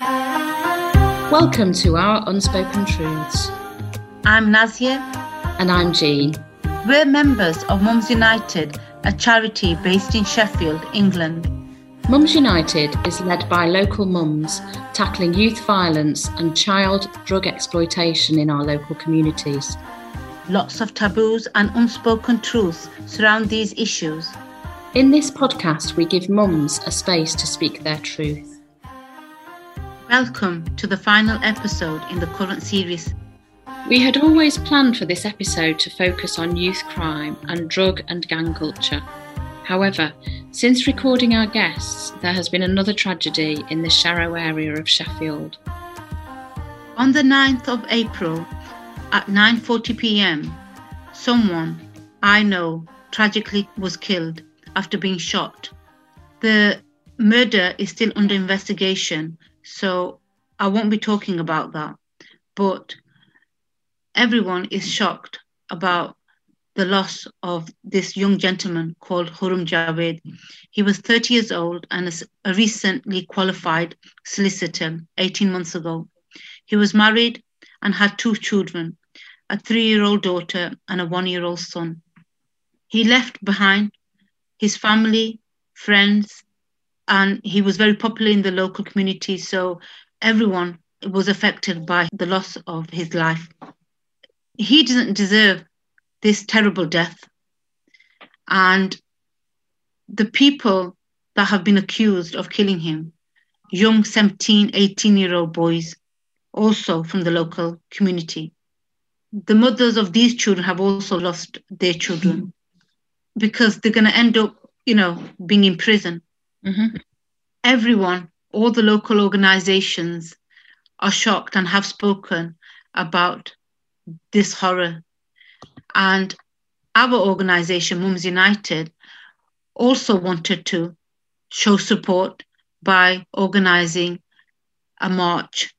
Welcome to our Unspoken Truths. I'm Nazia. And I'm Jeanne. We're members of Mums United, a charity based in Sheffield, England. Mums United is led by local mums tackling youth violence and child drug exploitation in our local communities. Lots of taboos and unspoken truths surround these issues. In this podcast, we give mums a space to speak their truth. Welcome to the final episode in the current series. We had always planned for this episode to focus on youth crime and drug and gang culture. However, since recording our guests, there has been another tragedy in the Sharrow area of Sheffield. On the 9th of April at 9:40 p.m., someone I know tragically was killed after being shot. The murder is still under investigation, so I won't be talking about that. But everyone is shocked about the loss of this young gentleman called Khurram Javed. He was 30 years old and a recently qualified solicitor 18 months ago. He was married and had two children a three year old daughter and a one year old son. He left behind his family, friends, and he was very popular in the local community. So everyone was affected by the loss of his life. He doesn't deserve this terrible death. And the people that have been accused of killing him, young 17, 18 year old boys, also from the local community. The mothers of these children have also lost their children hmm. because they're going to end up, you know, being in prison. Mm-hmm. Everyone, all the local organizations are shocked and have spoken about this horror and our organization, Mums United, also wanted to show support by organizing a march.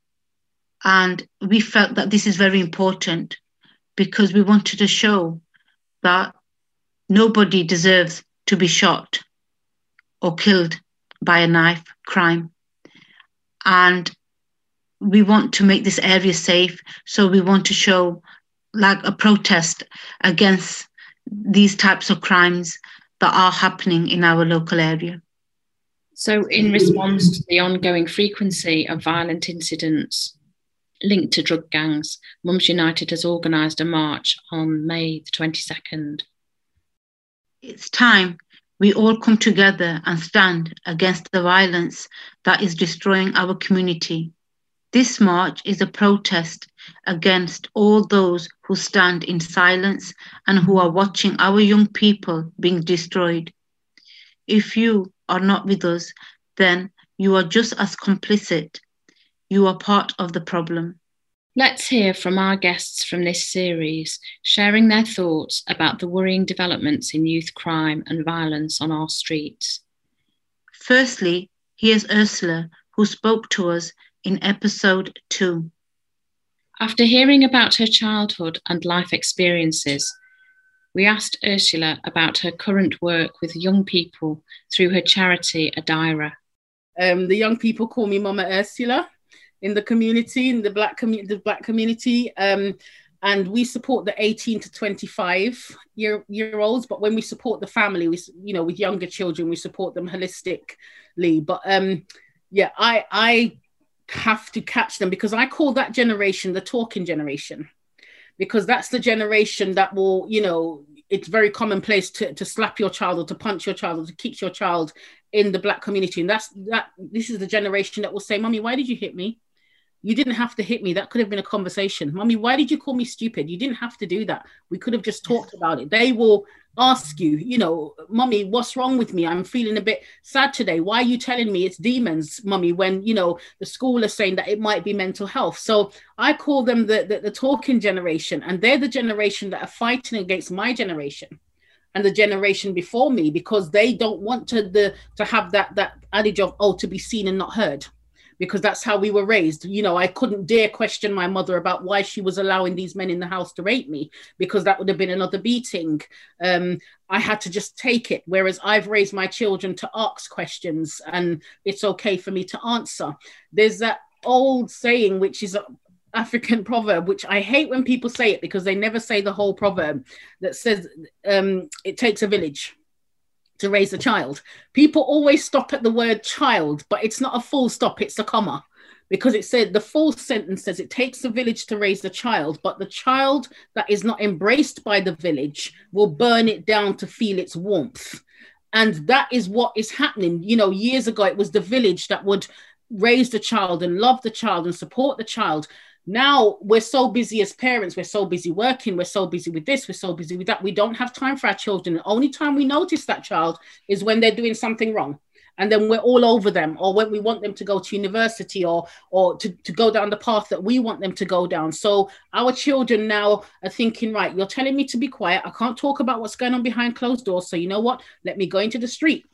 And we felt that this is very important because we wanted to show that nobody deserves to be shot or killed by a knife crime. And we want to make this area safe. So we want to show like a protest against these types of crimes that are happening in our local area. So, in response to the ongoing frequency of violent incidents linked to drug gangs, Mums United has organised a march on May the 22nd. It's time we all come together and stand against the violence that is destroying our community. This march is a protest against all those who stand in silence and who are watching our young people being destroyed. If you are not with us, then you are just as complicit. You are part of the problem. Let's hear from our guests from this series, sharing their thoughts about the worrying developments in youth crime and violence on our streets. Firstly, here's Ursula, who spoke to us in episode two. After hearing about her childhood and life experiences, we asked Ursula about her current work with young people through her charity, Adira. Um, the young people call me Mama Ursula in the community, in the black community, the black community. Um, and we support the 18 to 25 year year olds but when we support the family we you know with younger children we support them holistically but um yeah i i have to catch them because I call that generation the talking generation because that's the generation that will, you know, it's very commonplace to, to slap your child or to punch your child or to kick your child in the black community. And that's that this is the generation that will say, Mommy, why did you hit me? You didn't have to hit me. That could have been a conversation. Mommy, why did you call me stupid? You didn't have to do that. We could have just talked about it. They will ask you, you know, Mommy, what's wrong with me? I'm feeling a bit sad today. Why are you telling me it's demons, Mommy, when, you know, the school is saying that it might be mental health? So I call them the, the, the talking generation, and they're the generation that are fighting against my generation and the generation before me because they don't want to the to have that that adage of oh to be seen and not heard because that's how we were raised. You know, I couldn't dare question my mother about why she was allowing these men in the house to rape me because that would have been another beating. Um, I had to just take it. Whereas I've raised my children to ask questions and it's okay for me to answer. There's that old saying, which is a African proverb, which I hate when people say it because they never say the whole proverb that says um, it takes a village to raise a child. People always stop at the word child, but it's not a full stop, it's a comma because it said the full sentence says it takes a village to raise a child, but the child that is not embraced by the village will burn it down to feel its warmth. And that is what is happening. You know, years ago, it was the village that would raise the child and love the child and support the child. Now we're so busy as parents, we're so busy working, we're so busy with this, we're so busy with that. We don't have time for our children. The only time we notice that child is when they're doing something wrong. And then we're all over them, or when we want them to go to university or or to, to go down the path that we want them to go down. So our children now are thinking, right, you're telling me to be quiet. I can't talk about what's going on behind closed doors. So you know what? Let me go into the street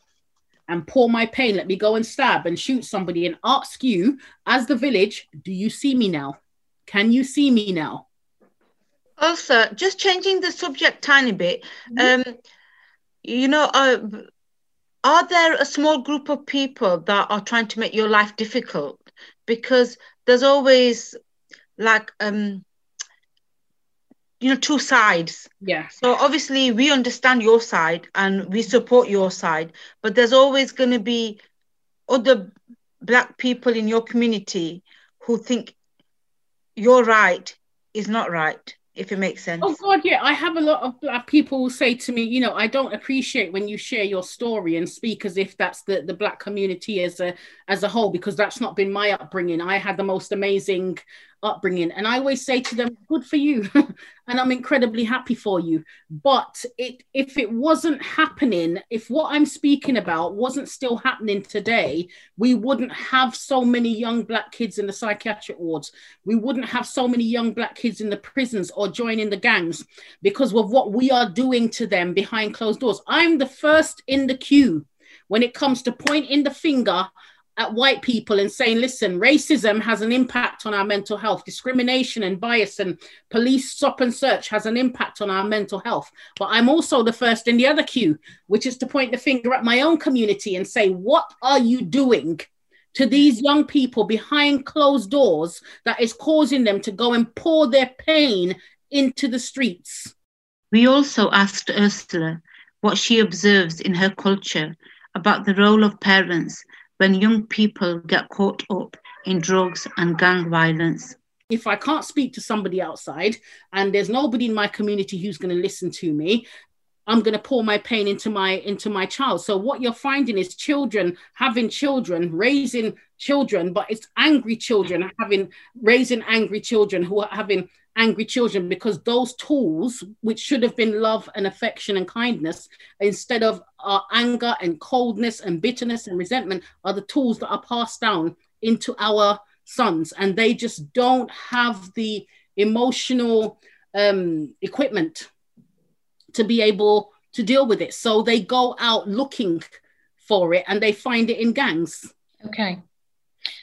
and pour my pain. Let me go and stab and shoot somebody and ask you, as the village, do you see me now? Can you see me now? Also, just changing the subject tiny bit. Mm-hmm. Um, you know, uh, are there a small group of people that are trying to make your life difficult? Because there's always like um you know two sides yeah so obviously we understand your side and we support your side but there's always going to be other black people in your community who think you're right is not right if it makes sense. Oh God, yeah. I have a lot of black people say to me, you know, I don't appreciate when you share your story and speak as if that's the, the black community as a as a whole, because that's not been my upbringing. I had the most amazing upbringing. And I always say to them, good for you. and I'm incredibly happy for you. But it, if it wasn't happening, if what I'm speaking about wasn't still happening today, we wouldn't have so many young Black kids in the psychiatric wards. We wouldn't have so many young Black kids in the prisons or joining the gangs because of what we are doing to them behind closed doors. I'm the first in the queue when it comes to pointing the finger at white people and saying, listen, racism has an impact on our mental health. Discrimination and bias and police stop and search has an impact on our mental health. But I'm also the first in the other queue, which is to point the finger at my own community and say, what are you doing to these young people behind closed doors that is causing them to go and pour their pain into the streets? We also asked Ursula what she observes in her culture about the role of parents when young people get caught up in drugs and gang violence. If I can't speak to somebody outside and there's nobody in my community who's going to listen to me, I'm going to pour my pain into my into my child. So what you're finding is children having children, raising children, but it's angry children having raising angry children who are having angry children because those tools, which should have been love and affection and kindness, instead of uh, anger and coldness and bitterness and resentment, are the tools that are passed down into our sons. And they just don't have the emotional um, equipment to be able to deal with it. So they go out looking for it and they find it in gangs. Okay.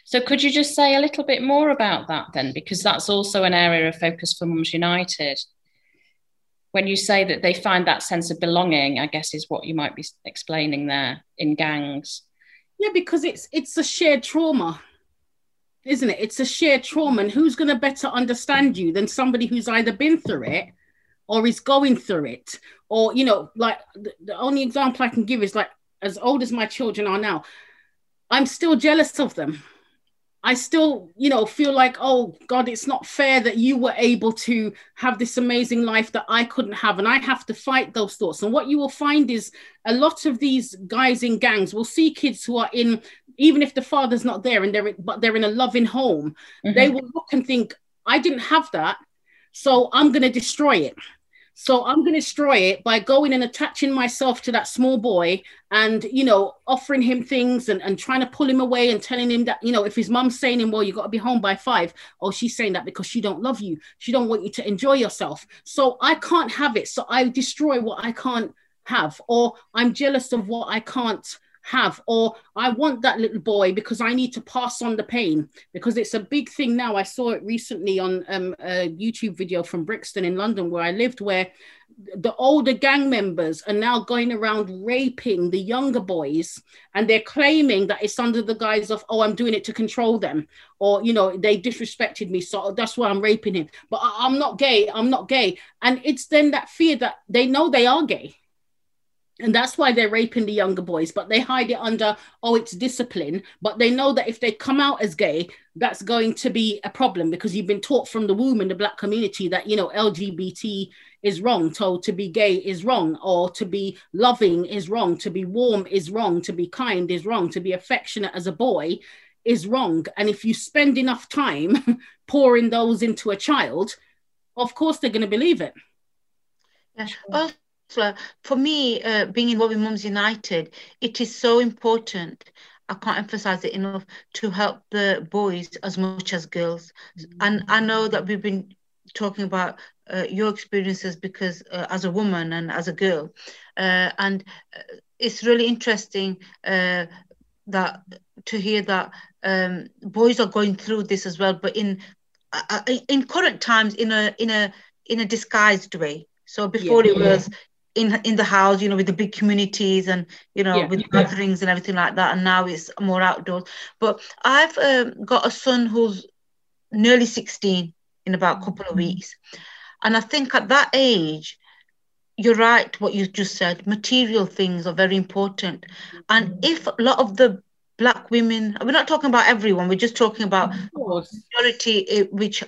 So could you just say a little bit more about that then? Because that's also an area of focus for Mums United. When you say that they find that sense of belonging, I guess is what you might be explaining there in gangs. Yeah, because it's it's a shared trauma, isn't it? It's a shared trauma, and who's going to better understand you than somebody who's either been through it or is going through it, or you know, like the, only example I can give is like as old as my children are now, I'm still jealous of them I still, you know, feel like, oh God, it's not fair that you were able to have this amazing life that I couldn't have. And I have to fight those thoughts. And what you will find is a lot of these guys in gangs will see kids who are in, even if the father's not there and they're, but they're in a loving home, mm-hmm. they will look and think, I didn't have that. So I'm going to destroy it. So I'm going to destroy it by going and attaching myself to that small boy and, you know, offering him things and, and trying to pull him away and telling him that, you know, if his mom's saying him, well, you got to be home by five. Oh, she's saying that because she don't love you. She don't want you to enjoy yourself. So I can't have it. So I destroy what I can't have or I'm jealous of what I can't have, or I want that little boy because I need to pass on the pain. Because it's a big thing now. I saw it recently on um, a YouTube video from Brixton in London where I lived, where the older gang members are now going around raping the younger boys and they're claiming that it's under the guise of oh i'm doing it to control them or you know they disrespected me so that's why i'm raping him. But I, am not gay i'm not gay. And it's then that fear that they know they are gay and that's why they're raping the younger boys but they hide it under oh it's discipline. But they know that if they come out as gay that's going to be a problem because you've been taught from the womb in the black community that you know lgbt is wrong told to be gay is wrong or to be loving is wrong to be warm is wrong to be kind is wrong to be affectionate as a boy is wrong. And if you spend enough time pouring those into a child of course they're going to believe it. Yeah. Also, for me, uh, being involved in Mums United, it is so important I can't emphasize it enough to help the boys as much as girls. Mm-hmm. And I know that we've been talking about uh, your experiences because uh, as a woman and as a girl, uh, and uh, it's really interesting uh, that to hear that um, boys are going through this as well, but in uh, in current times in a in a in a disguised way. So before yeah, it was in in the house, you know, with the big communities and you know, yeah. with gatherings and everything like that. And now it's more outdoors. But I've um, got a son who's nearly 16 in about a couple of weeks, and I think at that age, you're right. What you just said, material things are very important. And if a lot of the black women we're not talking about everyone we're just talking about majority eh, which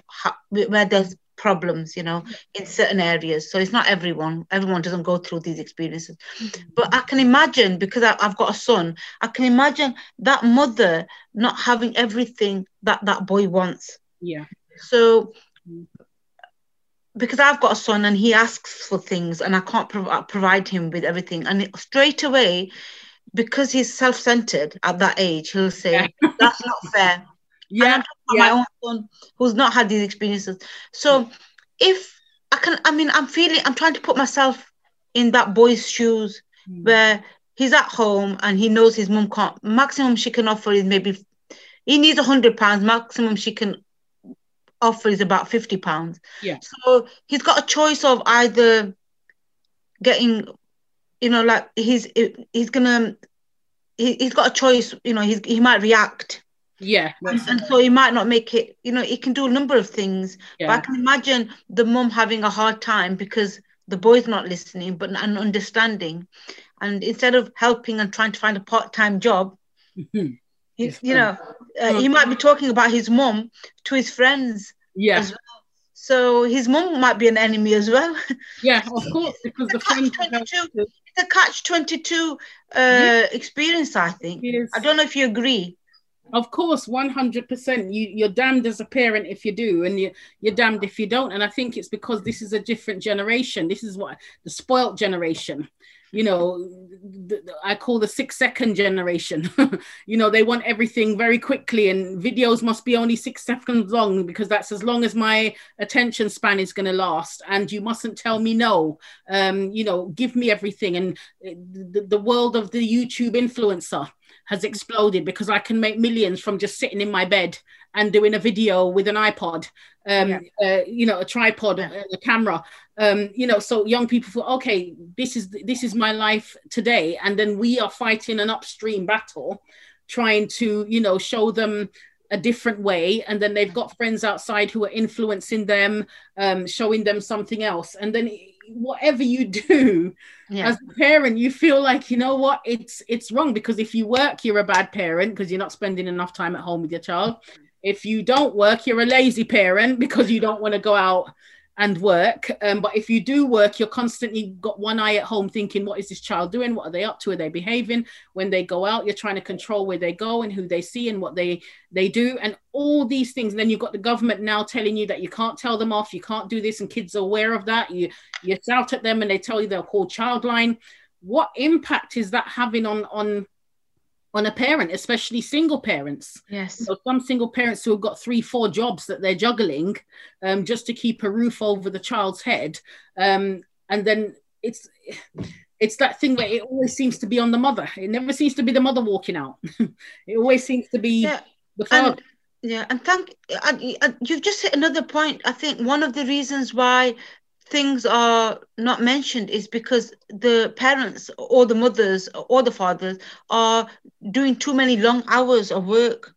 where there's problems you know in certain areas. So it's not everyone. Everyone doesn't go through these experiences. Mm-hmm. but i can imagine because I, have got a son i can imagine that mother not having everything that that boy wants. Yeah. So because i've got a son and he asks for things and i can't prov- provide him with everything. And it, straight away because he's self-centered at that age he'll say yeah. that's not fair. Yeah, yeah. my own son who's not had these experiences. So if I can, I mean, I'm feeling, I'm trying to put myself in that boy's shoes mm. where he's at home and he knows his mum can't. Maximum she can offer is maybe he needs a hundred pounds. Maximum she can offer is about fifty pounds. Yeah. So he's got a choice of either getting, you know, like he's he's gonna he, he's got a choice. You know, he's he might react yeah. And, and, so he might not make it, you know, he can do a number of things. Yeah. But I can imagine the mum having a hard time because the boy's not listening, but and understanding. And instead of helping and trying to find a part-time job, mm-hmm. he, you know, uh, he might be talking about his mum to his friends. Yeah. Well. So his mum might be an enemy as well. Yeah, of course, because the. It's a catch twenty two uh, yeah. experience. I think. I don't know if you agree. Of course, one hundred percent. You you're damned as a parent if you do, and you you're damned if you don't. And I think it's because this is a different generation. This is what the spoilt generation. You know, I call the six second generation. you know, they want everything very quickly, and videos must be only six seconds long because that's as long as my attention span is going to last. And you mustn't tell me no. Um, you know, give me everything. And eh, the, the world of the YouTube influencer has exploded because I can make millions from just sitting in my bed and doing a video with an iPod, um, yeah. uh, you know, a tripod, a, a, camera, um, you know. So young people feel, okay, this is this is my life today, and then we are fighting an upstream battle, trying to, you know, show them a different way and then they've got friends outside who are influencing them um, showing them something else and then whatever you do yeah. as a parent you feel like you know what it's it's wrong because if you work you're a bad parent because you're not spending enough time at home with your child if you don't work you're a lazy parent because you don't want to go out and work. Um, but if you do work, you're constantly got one eye at home thinking, what is this child doing? What are they up to? Are they behaving? When they go out, you're trying to control where they go and who they see and what they they do, and all these things. And then you've got the government now telling you that you can't tell them off, you can't do this, and kids are aware of that. You you shout at them and they tell you they'll call childline. What impact is that having on on on a parent, especially single parents. Yes. So some single parents who have got three, four jobs that they're juggling um, just to keep a roof over the child's head. Um, and then it's it's that thing where it always seems to be on the mother. It never seems to be the mother walking out. it always seems to be yeah. the father. And, yeah, and thank and, and you've just hit another point. I think one of the reasons why things are not mentioned is because the parents or the mothers or the fathers are doing too many long hours of work.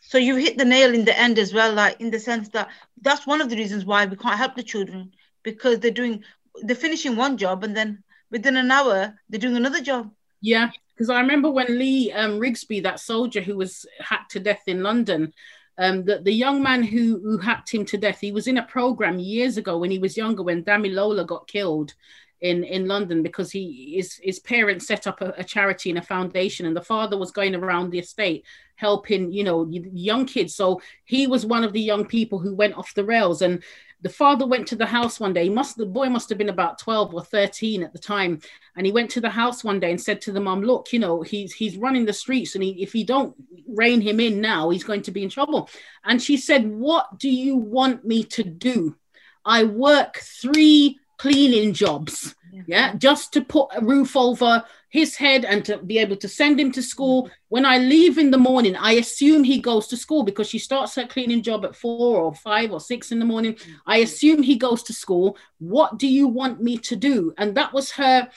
So you hit the nail in the end as well, like in the sense that that's one of the reasons why we can't help the children because they're doing they're finishing one job and then within an hour they're doing another job. Yeah, because I remember when Lee um, Rigby, that soldier who was hacked to death in London, um, the, the young man who, who hacked him to death, he was in a program years ago when he was younger, when Damilola got killed in, in London because he his, his parents set up a, a, charity and a foundation, and the father was going around the estate helping, you know, young kids. So he was one of the young people who went off the rails. And the father went to the house one day. He must the boy must have been about 12 or 13 at the time. And he went to the house one day and said to the mom, look, you know, he's he's running the streets and he, if you don't rein him in now, he's going to be in trouble. And she said, What do you want me to do? I work three cleaning jobs yeah. just to put a roof over his head and to be able to send him to school. When I leave in the morning, I assume he goes to school because she starts her cleaning job at four or five or six in the morning. I mm-hmm. assume he goes to school. What do you want me to do? And that was her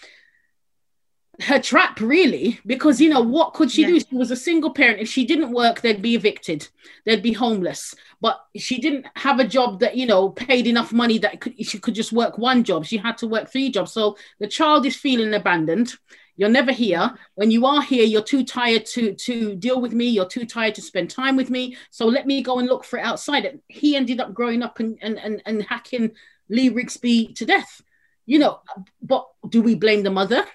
her trap really because you know what could she yeah. do she was a single parent. If she didn't work they'd be evicted. They'd be homeless. But she didn't have a job that you know paid enough money that could, she could just work one job. She had to work three jobs. So the child is feeling abandoned. You're never here. When you are here you're too tired to to deal with me. You're too tired to spend time with me. So let me go and look for it outside. He ended up growing up and and and, and hacking Lee Rigby to death. You know but do we blame the mother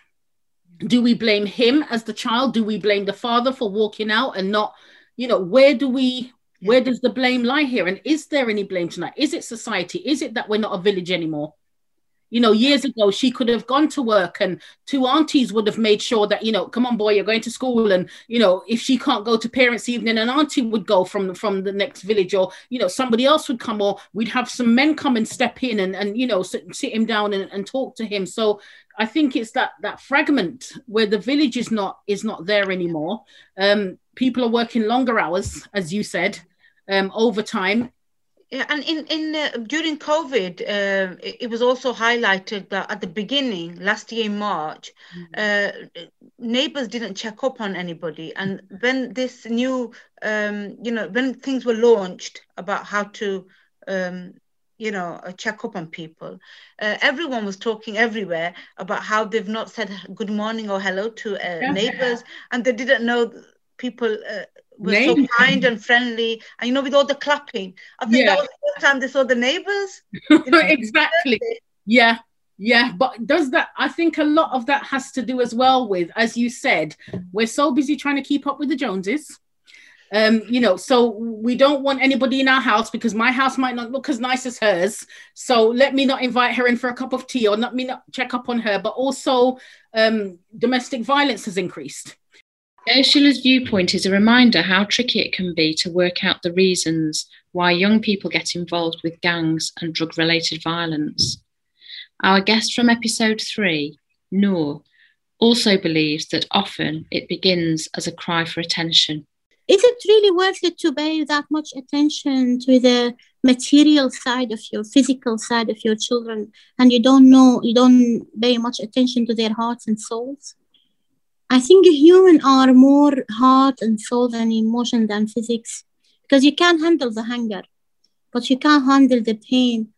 do we blame him as the child? Do we blame the father for walking out and not you know where do we where does the blame lie here? And is there any blame tonight? Is it society? Is it that we're not a village anymore you know years ago she could have gone to work and two aunties would have made sure that you know come on boy you're going to school and you know if she can't go to parents evening an auntie would go from from the next village or you know somebody else would come or we'd have some men come and step in and and you know sit, sit him down and, and talk to him so I think it's that that fragment where the village is not is not there anymore. Um, people are working longer hours, as you said, um, overtime. Yeah, and in in uh, during COVID, uh, it, it, was also highlighted that at the beginning last year in March, mm-hmm. uh, neighbors didn't check up on anybody, and when this new, um, you know, when things were launched about how to um, you know, check up on people. Uh, everyone was talking everywhere about how they've not said good morning or hello to uh, neighbors, and they didn't know people uh, were Name. so kind and friendly. And you know, with all the clapping, I think yeah. that was the first time they saw the neighbors. You know, exactly. Yeah. Yeah, but does that? I think a lot of that has to do as well with, as you said, we're so busy trying to keep up with the Joneses um, you know, so we don't want anybody in our house because my house might not look as nice as hers. So let me not invite her in for a cup of tea or let me not check up on her. But also, um, domestic violence has increased. Ursula's viewpoint is a reminder how tricky it can be to work out the reasons why young people get involved with gangs and drug related violence. Our guest from episode three, Noor, also believes that often it begins as a cry for attention. Is it really worth it to pay that much attention to the material side of your physical side of your children? And you don't know you don't pay much attention to their hearts and souls i think humans are more heart and soul and emotion than physics because you can't handle the hunger but you can't handle the pain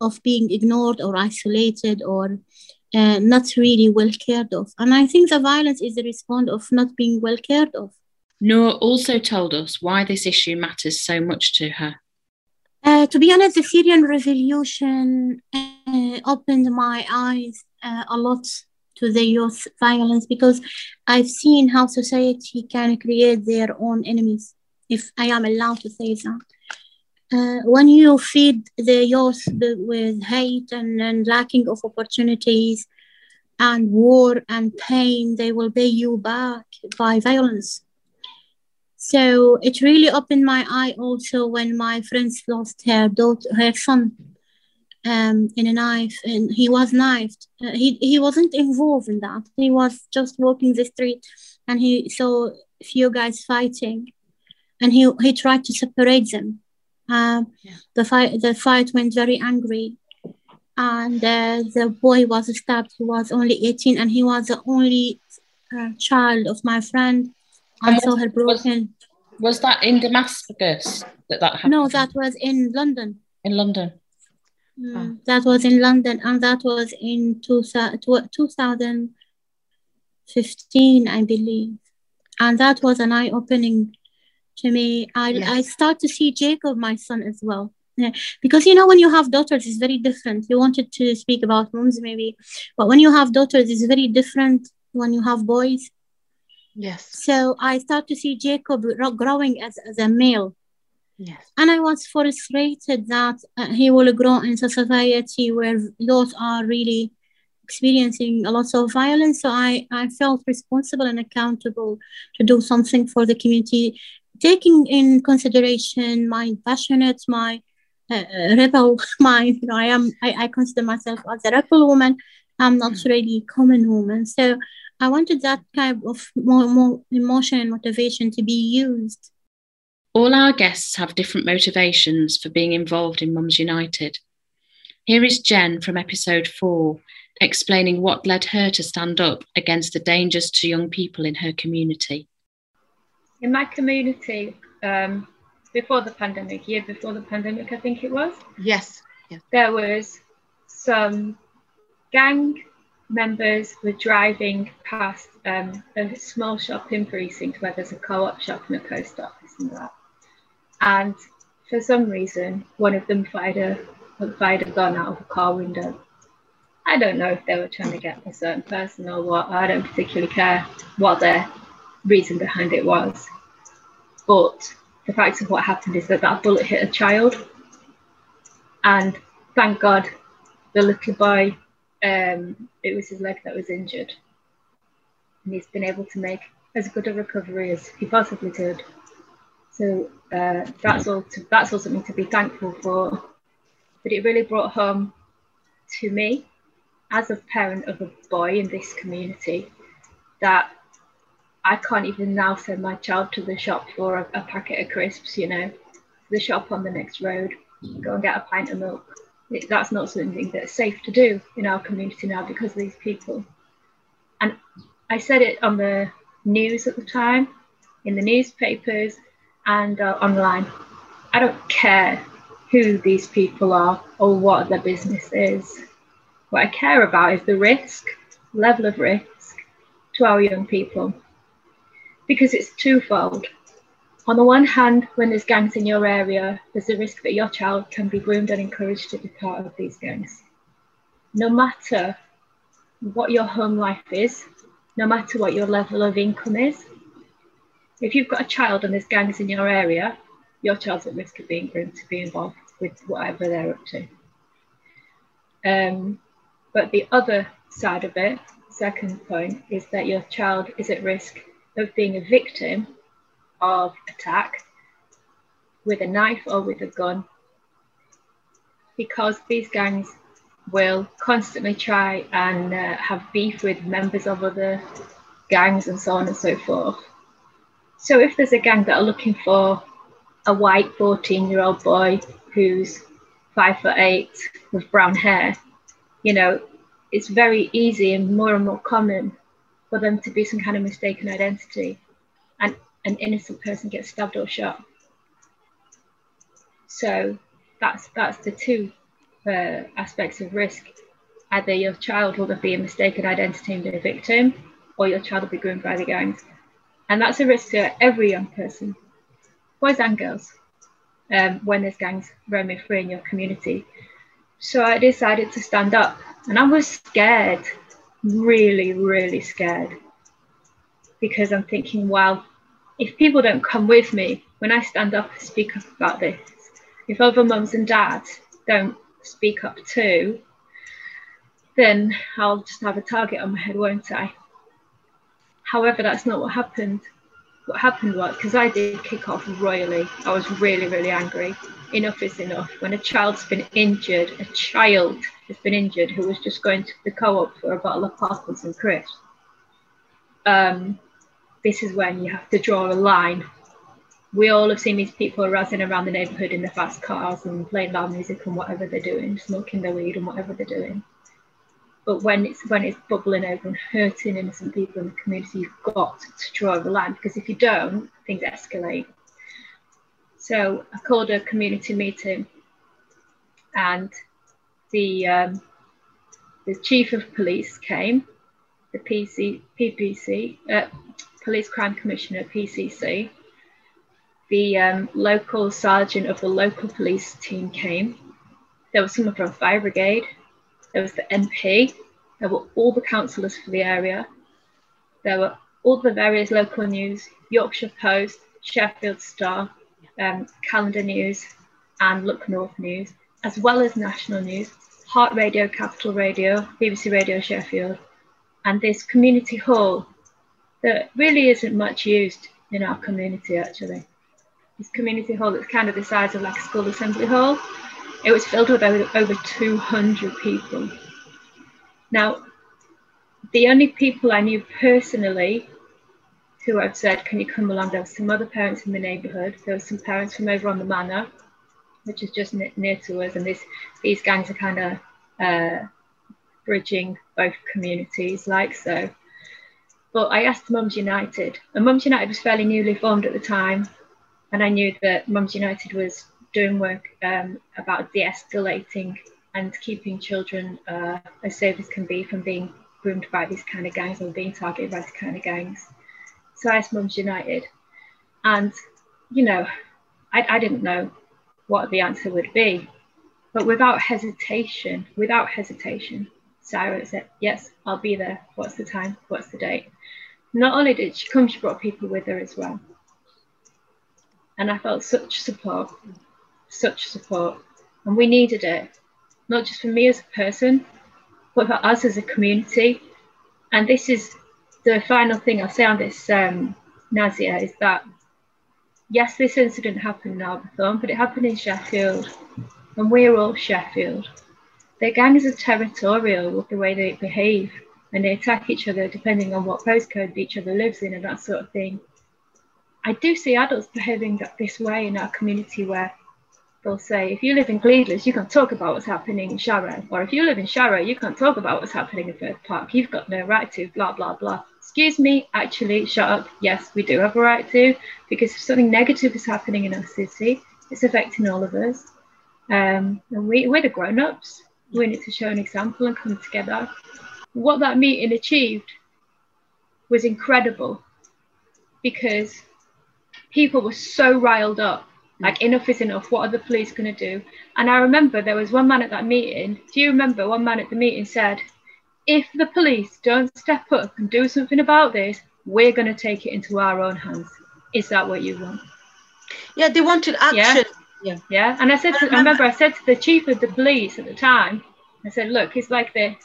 of being ignored or isolated or uh, not really well cared of and i think the violence is the response of not being well cared of Noor also told us why this issue matters so much to her. Uh, to be honest, the Syrian revolution uh, opened my eyes uh, a lot to the youth violence because I've seen how society can create their own enemies, if I am allowed to say that. Uh, when you feed the youth with hate and, and lacking of opportunities and war and pain, they will pay you back by violence. So it really opened my eye also when my friends lost her daughter, her son, um, in a knife, and he was knifed. Uh, he he wasn't involved in that. He was just walking the street, and he saw a few guys fighting, and he he tried to separate them. Um, yeah. The fight the fight went very angry, and uh, the boy was stabbed. He was only eighteen, and he was the only uh, child of my friend. And, and saw her broken. Was, was that in Damascus that that happened? No, that was in London. In London. Mm, That was in London, and that was in two, 2015, I believe. And that was an eye opening to me. I, yes. I start to see Jacob, my son, as well. Yeah. Because you know, when you have daughters, it's very different. You wanted to speak about moms, maybe, but when you have daughters, it's very different when you have boys. Yes. So I start to see Jacob growing as, as a male Yes. And I was frustrated that uh, he will grow into a society where those are really experiencing a lot of violence. So I, I felt responsible and accountable to do something for the community, taking in consideration my passionate, my uh, rebel mind. You know, I am I, I consider myself as a rebel woman. I'm not mm. really common woman. So I wanted that kind of more, more emotion and motivation to be used all our guests have different motivations for being involved in Mums United. Here is Jen from episode four explaining what led her to stand up against the dangers to young people in her community. In my community, um, before the pandemic, year before the pandemic, I think it was. Yes. yes. There was some gang members were driving past um, a small shopping precinct where there's a co-op shop and a post office and that and for some reason, one of them fired a, fired a gun out of a car window. I don't know if they were trying to get a certain person or what. I don't particularly care what their reason behind it was. But the fact of what happened is that that bullet hit a child. And thank God the little boy, um, it was his leg that was injured. And he's been able to make as good a recovery as he possibly could. So uh, that's all. To, that's all something to be thankful for. But it really brought home to me, as a parent of a boy in this community, that I can't even now send my child to the shop for a, a packet of crisps. You know, the shop on the next road, go and get a pint of milk. It, that's not something that's safe to do in our community now because of these people. And I said it on the news at the time, in the newspapers, and uh, online. I don't care who these people are or what their business is. What I care about is the risk, level of risk to our young people. Because it's twofold. On the one hand, when there's gangs in your area, there's a risk that your child can be groomed and encouraged to be part of these gangs. No matter what your home life is, no matter what your level of income is, if you've got a child and there's gangs in your area, your child's at risk of being groomed to be involved with whatever they're up to. Um, but the other side of it, second point, is that your child is at risk of being a victim of attack with a knife or with a gun because these gangs will constantly try and uh, have beef with members of other gangs and so on and so forth. So if there's a gang that are looking for a white 14 year old boy who's five foot eight with brown hair, you know, it's very easy and more and more common for them to be some kind of mistaken identity and an innocent person gets stabbed or shot. So that's that's the two uh, aspects of risk. Either your child will be a mistaken identity and be a victim, or your child will be groomed by the gangs. And that's a risk to every young person, boys and girls, um, when there's gangs roaming free in your community. So I decided to stand up and I was scared, really, really scared. Because I'm thinking, well, if people don't come with me when I stand up and speak up about this, if other mums and dads don't speak up too, then I'll just have a target on my head, won't I? However, that's not what happened. What happened was because I did kick off royally. I was really, really angry. enough is enough. When a child's been injured, a child has been injured who was just going to the co-op for a bottle of poppers and some crisps. Um, this is when you have to draw a line. We all have seen these people razzing around the neighbourhood in the fast cars and playing loud music and whatever they're doing, smoking their weed and whatever they're doing. But when it's when it's bubbling over and hurting innocent people in the community, you've got to draw the line because if you don't, things escalate. So I called a community meeting, and the um, the chief of police came, the PC PPC, uh, Police Crime Commissioner PCC, the um, local sergeant of the local police team came. There was someone from fire brigade. There was the MP. There were all the councillors for the area. There were all the various local news, Yorkshire Post, Sheffield Star, um, Calendar News, and Look North News, as well as national news, Heart Radio, Capital Radio, BBC Radio Sheffield, and this community hall that really isn't much used in our community actually. This community hall that's kind of the size of like a school assembly hall. It was filled with over, over 200 people. Now, the only people I knew personally who I've said, can you come along? There were some other parents in the neighbourhood. There were some parents from over on the manor, which is just near to us. And this, these gangs are kind of uh, bridging both communities, like so. But I asked Mums United, and Mums United was fairly newly formed at the time. And I knew that Mums United was doing work um, about de escalating and keeping children uh, as safe as can be from being groomed by these kind of gangs or being targeted by these kind of gangs. So I asked Mums United, and you know, I, I didn't know what the answer would be, but without hesitation, without hesitation, Sarah said, Yes, I'll be there. What's the time? What's the date? Not only did she come, she brought people with her as well. And I felt such support, such support. And we needed it, not just for me as a person, but for us as a community. And this is the final thing I'll say on this, um, Nazia, is that yes, this incident happened in Arbourthorne, but it happened in Sheffield, and we're all Sheffield. Their gangs are territorial with the way they behave, and they attack each other depending on what postcode each other lives in and that sort of thing. I do see adults behaving this way in our community where they'll say, if you live in Gleadless, you can't talk about what's happening in Sharrow. Or if you live in Sharrow, you can't talk about what's happening in Firth Park. You've got no right to, blah, blah, blah. Excuse me, actually, shut up. Yes, we do have a right to, because if something negative is happening in our city, it's affecting all of us. Um, and we, we're the grown ups. We need to show an example and come together. What that meeting achieved was incredible because people were so riled up like enough is enough. What are the police going to do? And I remember there was one man at that meeting. Do you remember one man at the meeting said, "If the police don't step up and do something about this, we're going to take it into our own hands." Is that what you want? Yeah, they wanted action. Yeah, yeah. yeah. And I said, to, I remember I said to the chief of the police at the time, I said, "Look, it's like this.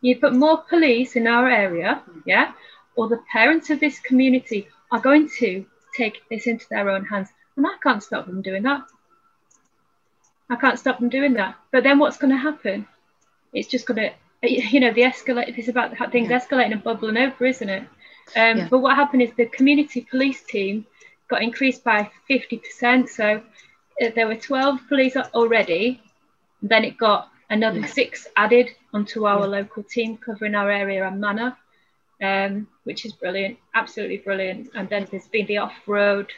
You put more police in our area, yeah, or the parents of this community are going to take this into their own hands." And I can't stop them doing that. I can't stop them doing that. But then what's going to happen? It's just going to, you know, the escalate. It's about things yeah. escalating and bubbling over, isn't it? Um, yeah. But what happened is the community police team got increased by 50%. So uh, there were 12 police already. Then it got another yeah. six added onto our local team covering our area and manor, um, which is brilliant, absolutely brilliant. And then there's been the off road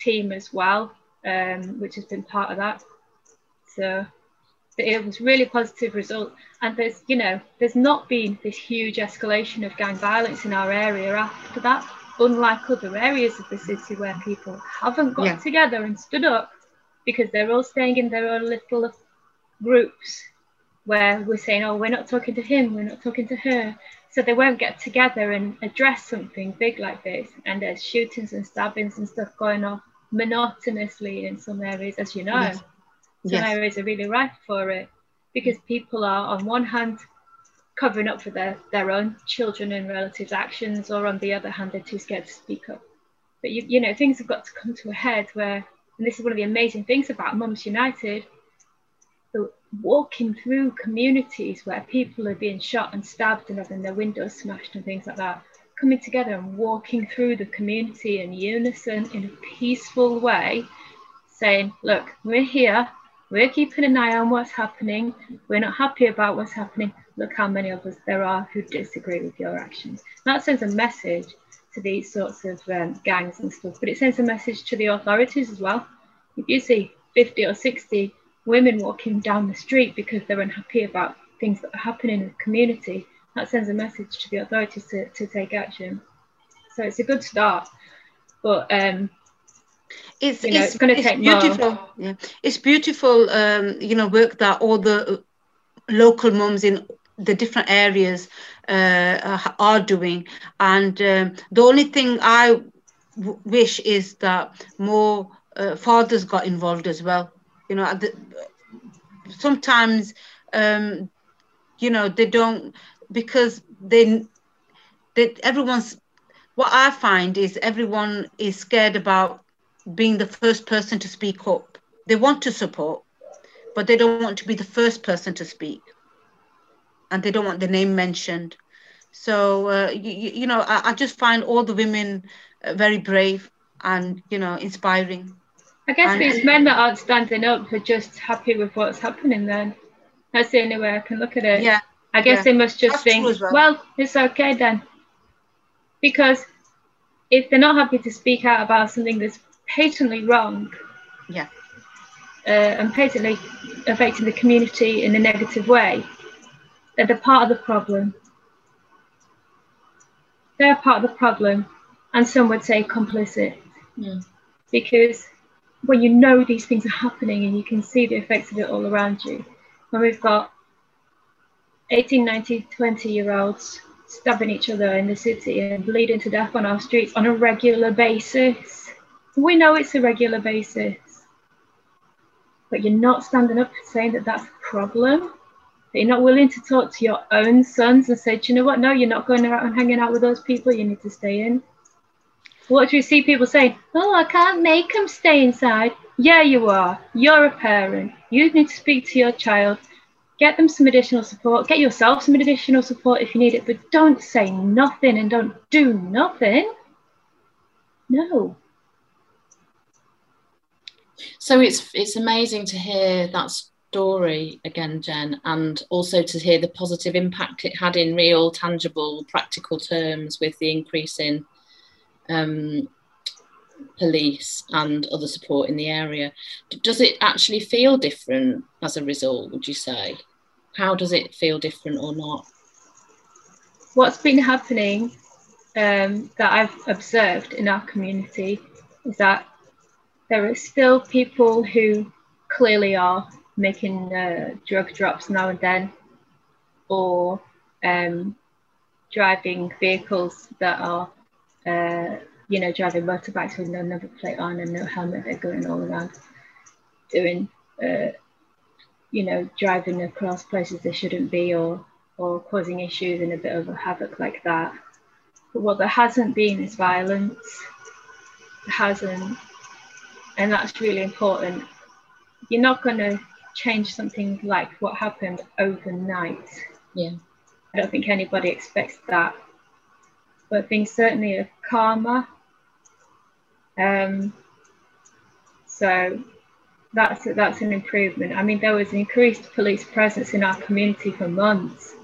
team as well, um, which has been part of that. So it was really positive result. And there's, you know, there's not been this huge escalation of gang violence in our area after that, unlike other areas of the city where people haven't got yeah. together and stood up because they're all staying in their own little groups where we're saying, oh, we're not talking to him, we're not talking to her. So they won't get together and address something big like this. And there's shootings and stabbings and stuff going off monotonously in some areas, as you know. Yes. Some yes. areas are really ripe for it because people are, on one hand, covering up for their, their own children and relatives' actions, or on the other hand, they're too scared to speak up. But you, you know, things have got to come to a head where and this is one of the amazing things about Mums United, the walking through communities where people are being shot and stabbed and having their windows smashed and things like that, coming together and walking through the community in unison in a peaceful way, saying, look, we're here, we're keeping an eye on what's happening, we're not happy about what's happening. Look how many of us there are who disagree with your actions. That sends a message to these sorts of um, gangs and stuff, but it sends a message to the authorities as well. If you see 50 or 60 women walking down the street because they're unhappy about things that are happening in the community, that sends a message to the authorities to, to take action. So it's a good start, but um, it's, you know, it's, it's gonna it's take more. beautiful. Yeah, it's beautiful. Um, you know, work that all the local mums in the different areas uh, are doing, and um, the only thing I w- wish is that more uh, fathers got involved as well. You know, the, sometimes um, you know they don't because they that everyone's what I find is everyone is scared about being the first person to speak up. They want to support, but they don't want to be the first person to speak, and they don't want their name mentioned. So uh, you, you know, I, I just find all the women uh, very brave and you know inspiring. I guess And- these men that aren't standing up are just happy with what's happening then. That's the only way I can look at it. Yeah, I guess yeah. they must just That's think, well. well. it's okay then. Because if they're not happy to speak out about something that's patently wrong yeah, uh, and patently affecting the community in a negative way, then they're part of the problem. They're part of the problem, and some would say complicit. Mm. Because when you know these things are happening and you can see the effects of it all around you, when we've got 18, 19, 20 year olds stabbing each other in the city and bleeding to death on our streets on a regular basis, we know it's a regular basis. But you're not standing up saying that that's a problem. That you're not willing to talk to your own sons and say, you know what? No, you're not going out and hanging out with those people. You need to stay in. What do you see people saying? Oh, I can't make them stay inside. Yeah, you are. You're a parent. You need to speak to your child. Get them some additional support. Get yourself some additional support if you need it. But don't say nothing and don't do nothing. No. So it's it's amazing to hear that story again, Jen, and also to hear the positive impact it had in real, tangible, practical terms with the increase in um, police and other support in the area. Does it actually feel different as a result? Would you say? How does it feel different or not? what's been happening um, that I've observed in our community is that there are still people who clearly are making uh, drug drops now and then or um, driving vehicles that are, uh, you know, driving motorbikes with no number plate on and no helmet. They're going all around doing, uh, you know, driving across places they shouldn't be or or causing issues and a bit of a havoc like that. But what there hasn't been is violence. There hasn't. And that's really important. You're not going to change something like what happened overnight. Yeah. I don't think anybody expects that. But things certainly are calmer. Um, so that's that's an improvement. I mean, there was increased police presence in our community for months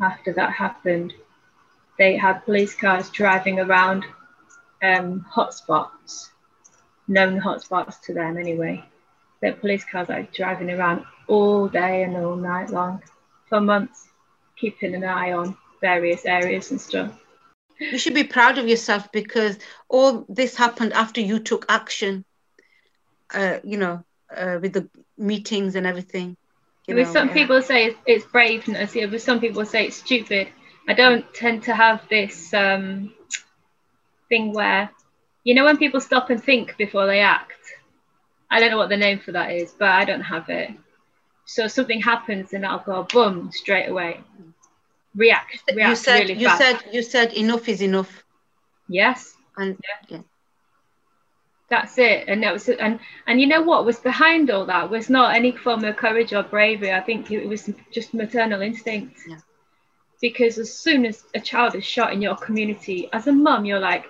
after that happened. They had police cars driving around um, hotspots, known hotspots to them anyway. Their police cars are driving around all day and all night long for months, keeping an eye on various areas and stuff. you should be proud of yourself because all this happened after you took action. Uh, you know, uh, with the meetings and everything. You with know, some yeah. people say it's, it's braveness, yeah, with some people say it's stupid. I don't tend to have this um, thing where, you know, when people stop and think before they act. I don't know what the name for that is, but I don't have it. So something happens and I'll go boom straight away. React, react you said really you fast. said you said enough is enough yes, and yeah. That's it. And that was and and you know what was behind all that was not any form of courage or bravery. I think it was just maternal instinct. Yeah. Because as soon as a child is shot in your community, as a mum, you're like,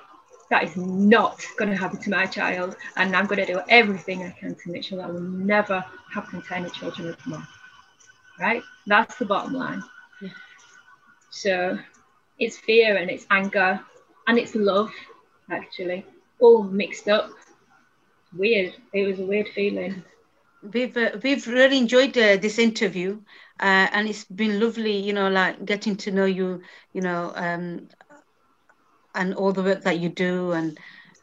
that is not going to happen to my child, and I'm going to do everything I can to make sure that will never happen to any children of mine. Right? That's the bottom line. Yeah. So it's fear and it's anger and it's love, actually, all mixed up. Weird. It was a weird feeling. We've uh, we've really enjoyed uh, this interview, uh, and it's been lovely. You know, like getting to know you. You know, um, and all the work that you do, and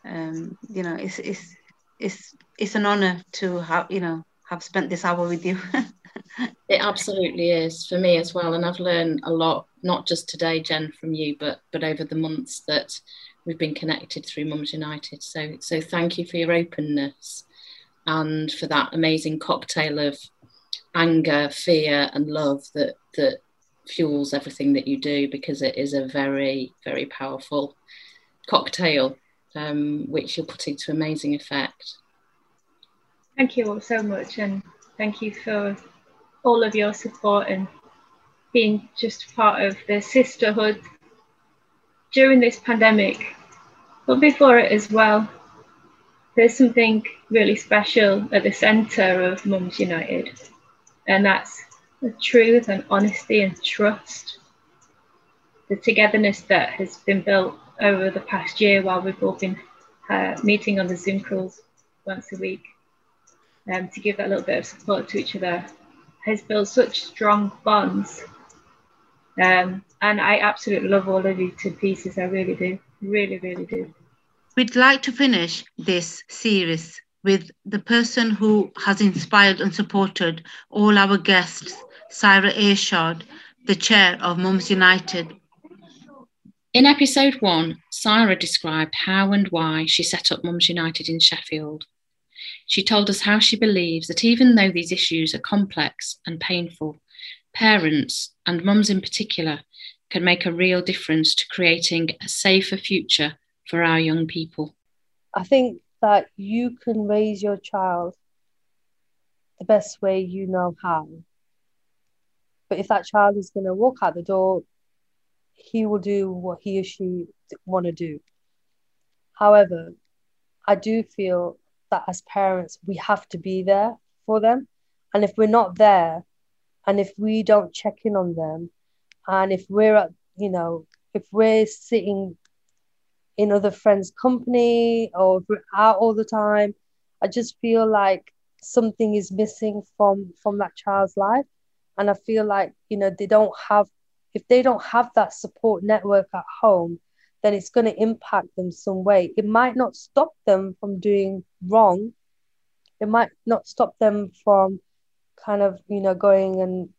um, you know, it's it's it's it's an honor to have you know have spent this hour with you. it absolutely is for me as well, and I've learned a lot, not just today, Jen, from you, but but over the months that we've been connected through Mums United. So so thank you for your openness and for that amazing cocktail of anger, fear, and love that that fuels everything that you do because it is a very very powerful cocktail um, which you're putting to amazing effect. Thank you all so much, and thank you for all of your support and being just part of the sisterhood during this pandemic, but before it as well. There's something really special at the centre of Mums United, and that's the truth and honesty and trust. The togetherness that has been built over the past year while we've all been uh, meeting on the Zoom calls once a week um, to give that little bit of support to each other has built such strong bonds. Um, and I absolutely love all of you to pieces. I really do. Really, really do. We'd like to finish this series with the person who has inspired and supported all our guests, Syra Ershad, the chair of Mums United. In episode one, Syra described how and why she set up Mums United in Sheffield. She told us how she believes that even though these issues are complex and painful, parents, and mums in particular, can make a real difference to creating a safer future for our young people. I think that you can raise your child the best way you know how. But if that child is going to walk out the door, he will do what he or she want to do. However, I do feel that as parents, we have to be there for them. And if we're not there, and if we don't check in on them, and if we're at, you know, if we're sitting in other friends' company or if we're out all the time, I just feel like something is missing from from that child's life. And I feel like, you know, they don't have if they don't have that support network at home, then it's going to impact them some way. It might not stop them from doing wrong. It might not stop them from kind of, you know, going and,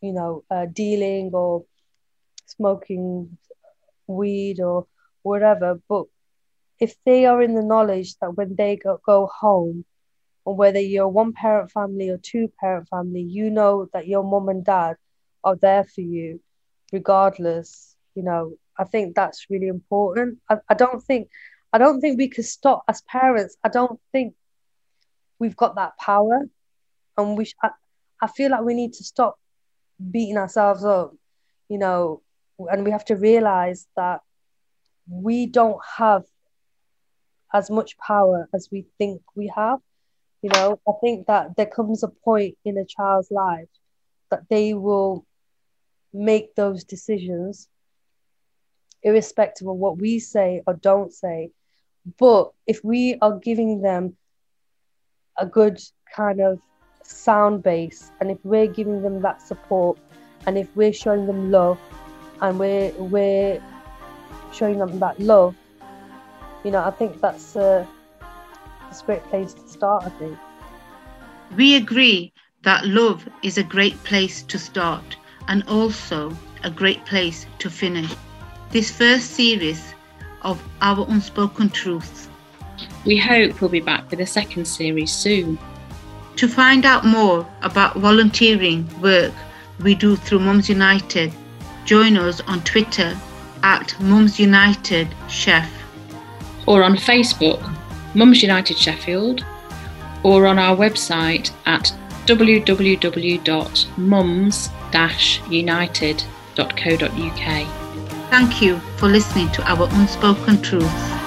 you know, uh, dealing or smoking weed or whatever. But if they are in the knowledge that when they go, go home, or whether you're one parent family or two parent family, you know that your mom and dad are there for you regardless. You know, I think that's really important. I, I don't think I don't think we could stop as parents. I don't think we've got that power, and we. I, I feel like we need to stop beating ourselves up, you know, and we have to realize that we don't have as much power as we think we have. You know, I think that there comes a point in a child's life that they will make those decisions irrespective of what we say or don't say. But if we are giving them a good kind of sound base, and if we're giving them that support, and if we're showing them love, and we're we're showing them that love, you know, I think that's a, a great place to start. I think. We agree that love is a great place to start and also a great place to finish this first series of Our Unspoken Truths. We hope we'll be back with a second series soon. To find out more about volunteering work we do through Mums United, join us on Twitter at Mums United Shef or on Facebook, Mums United Sheffield, or on our website at www.mums-united.co.uk. Thank you for listening to our unspoken truths.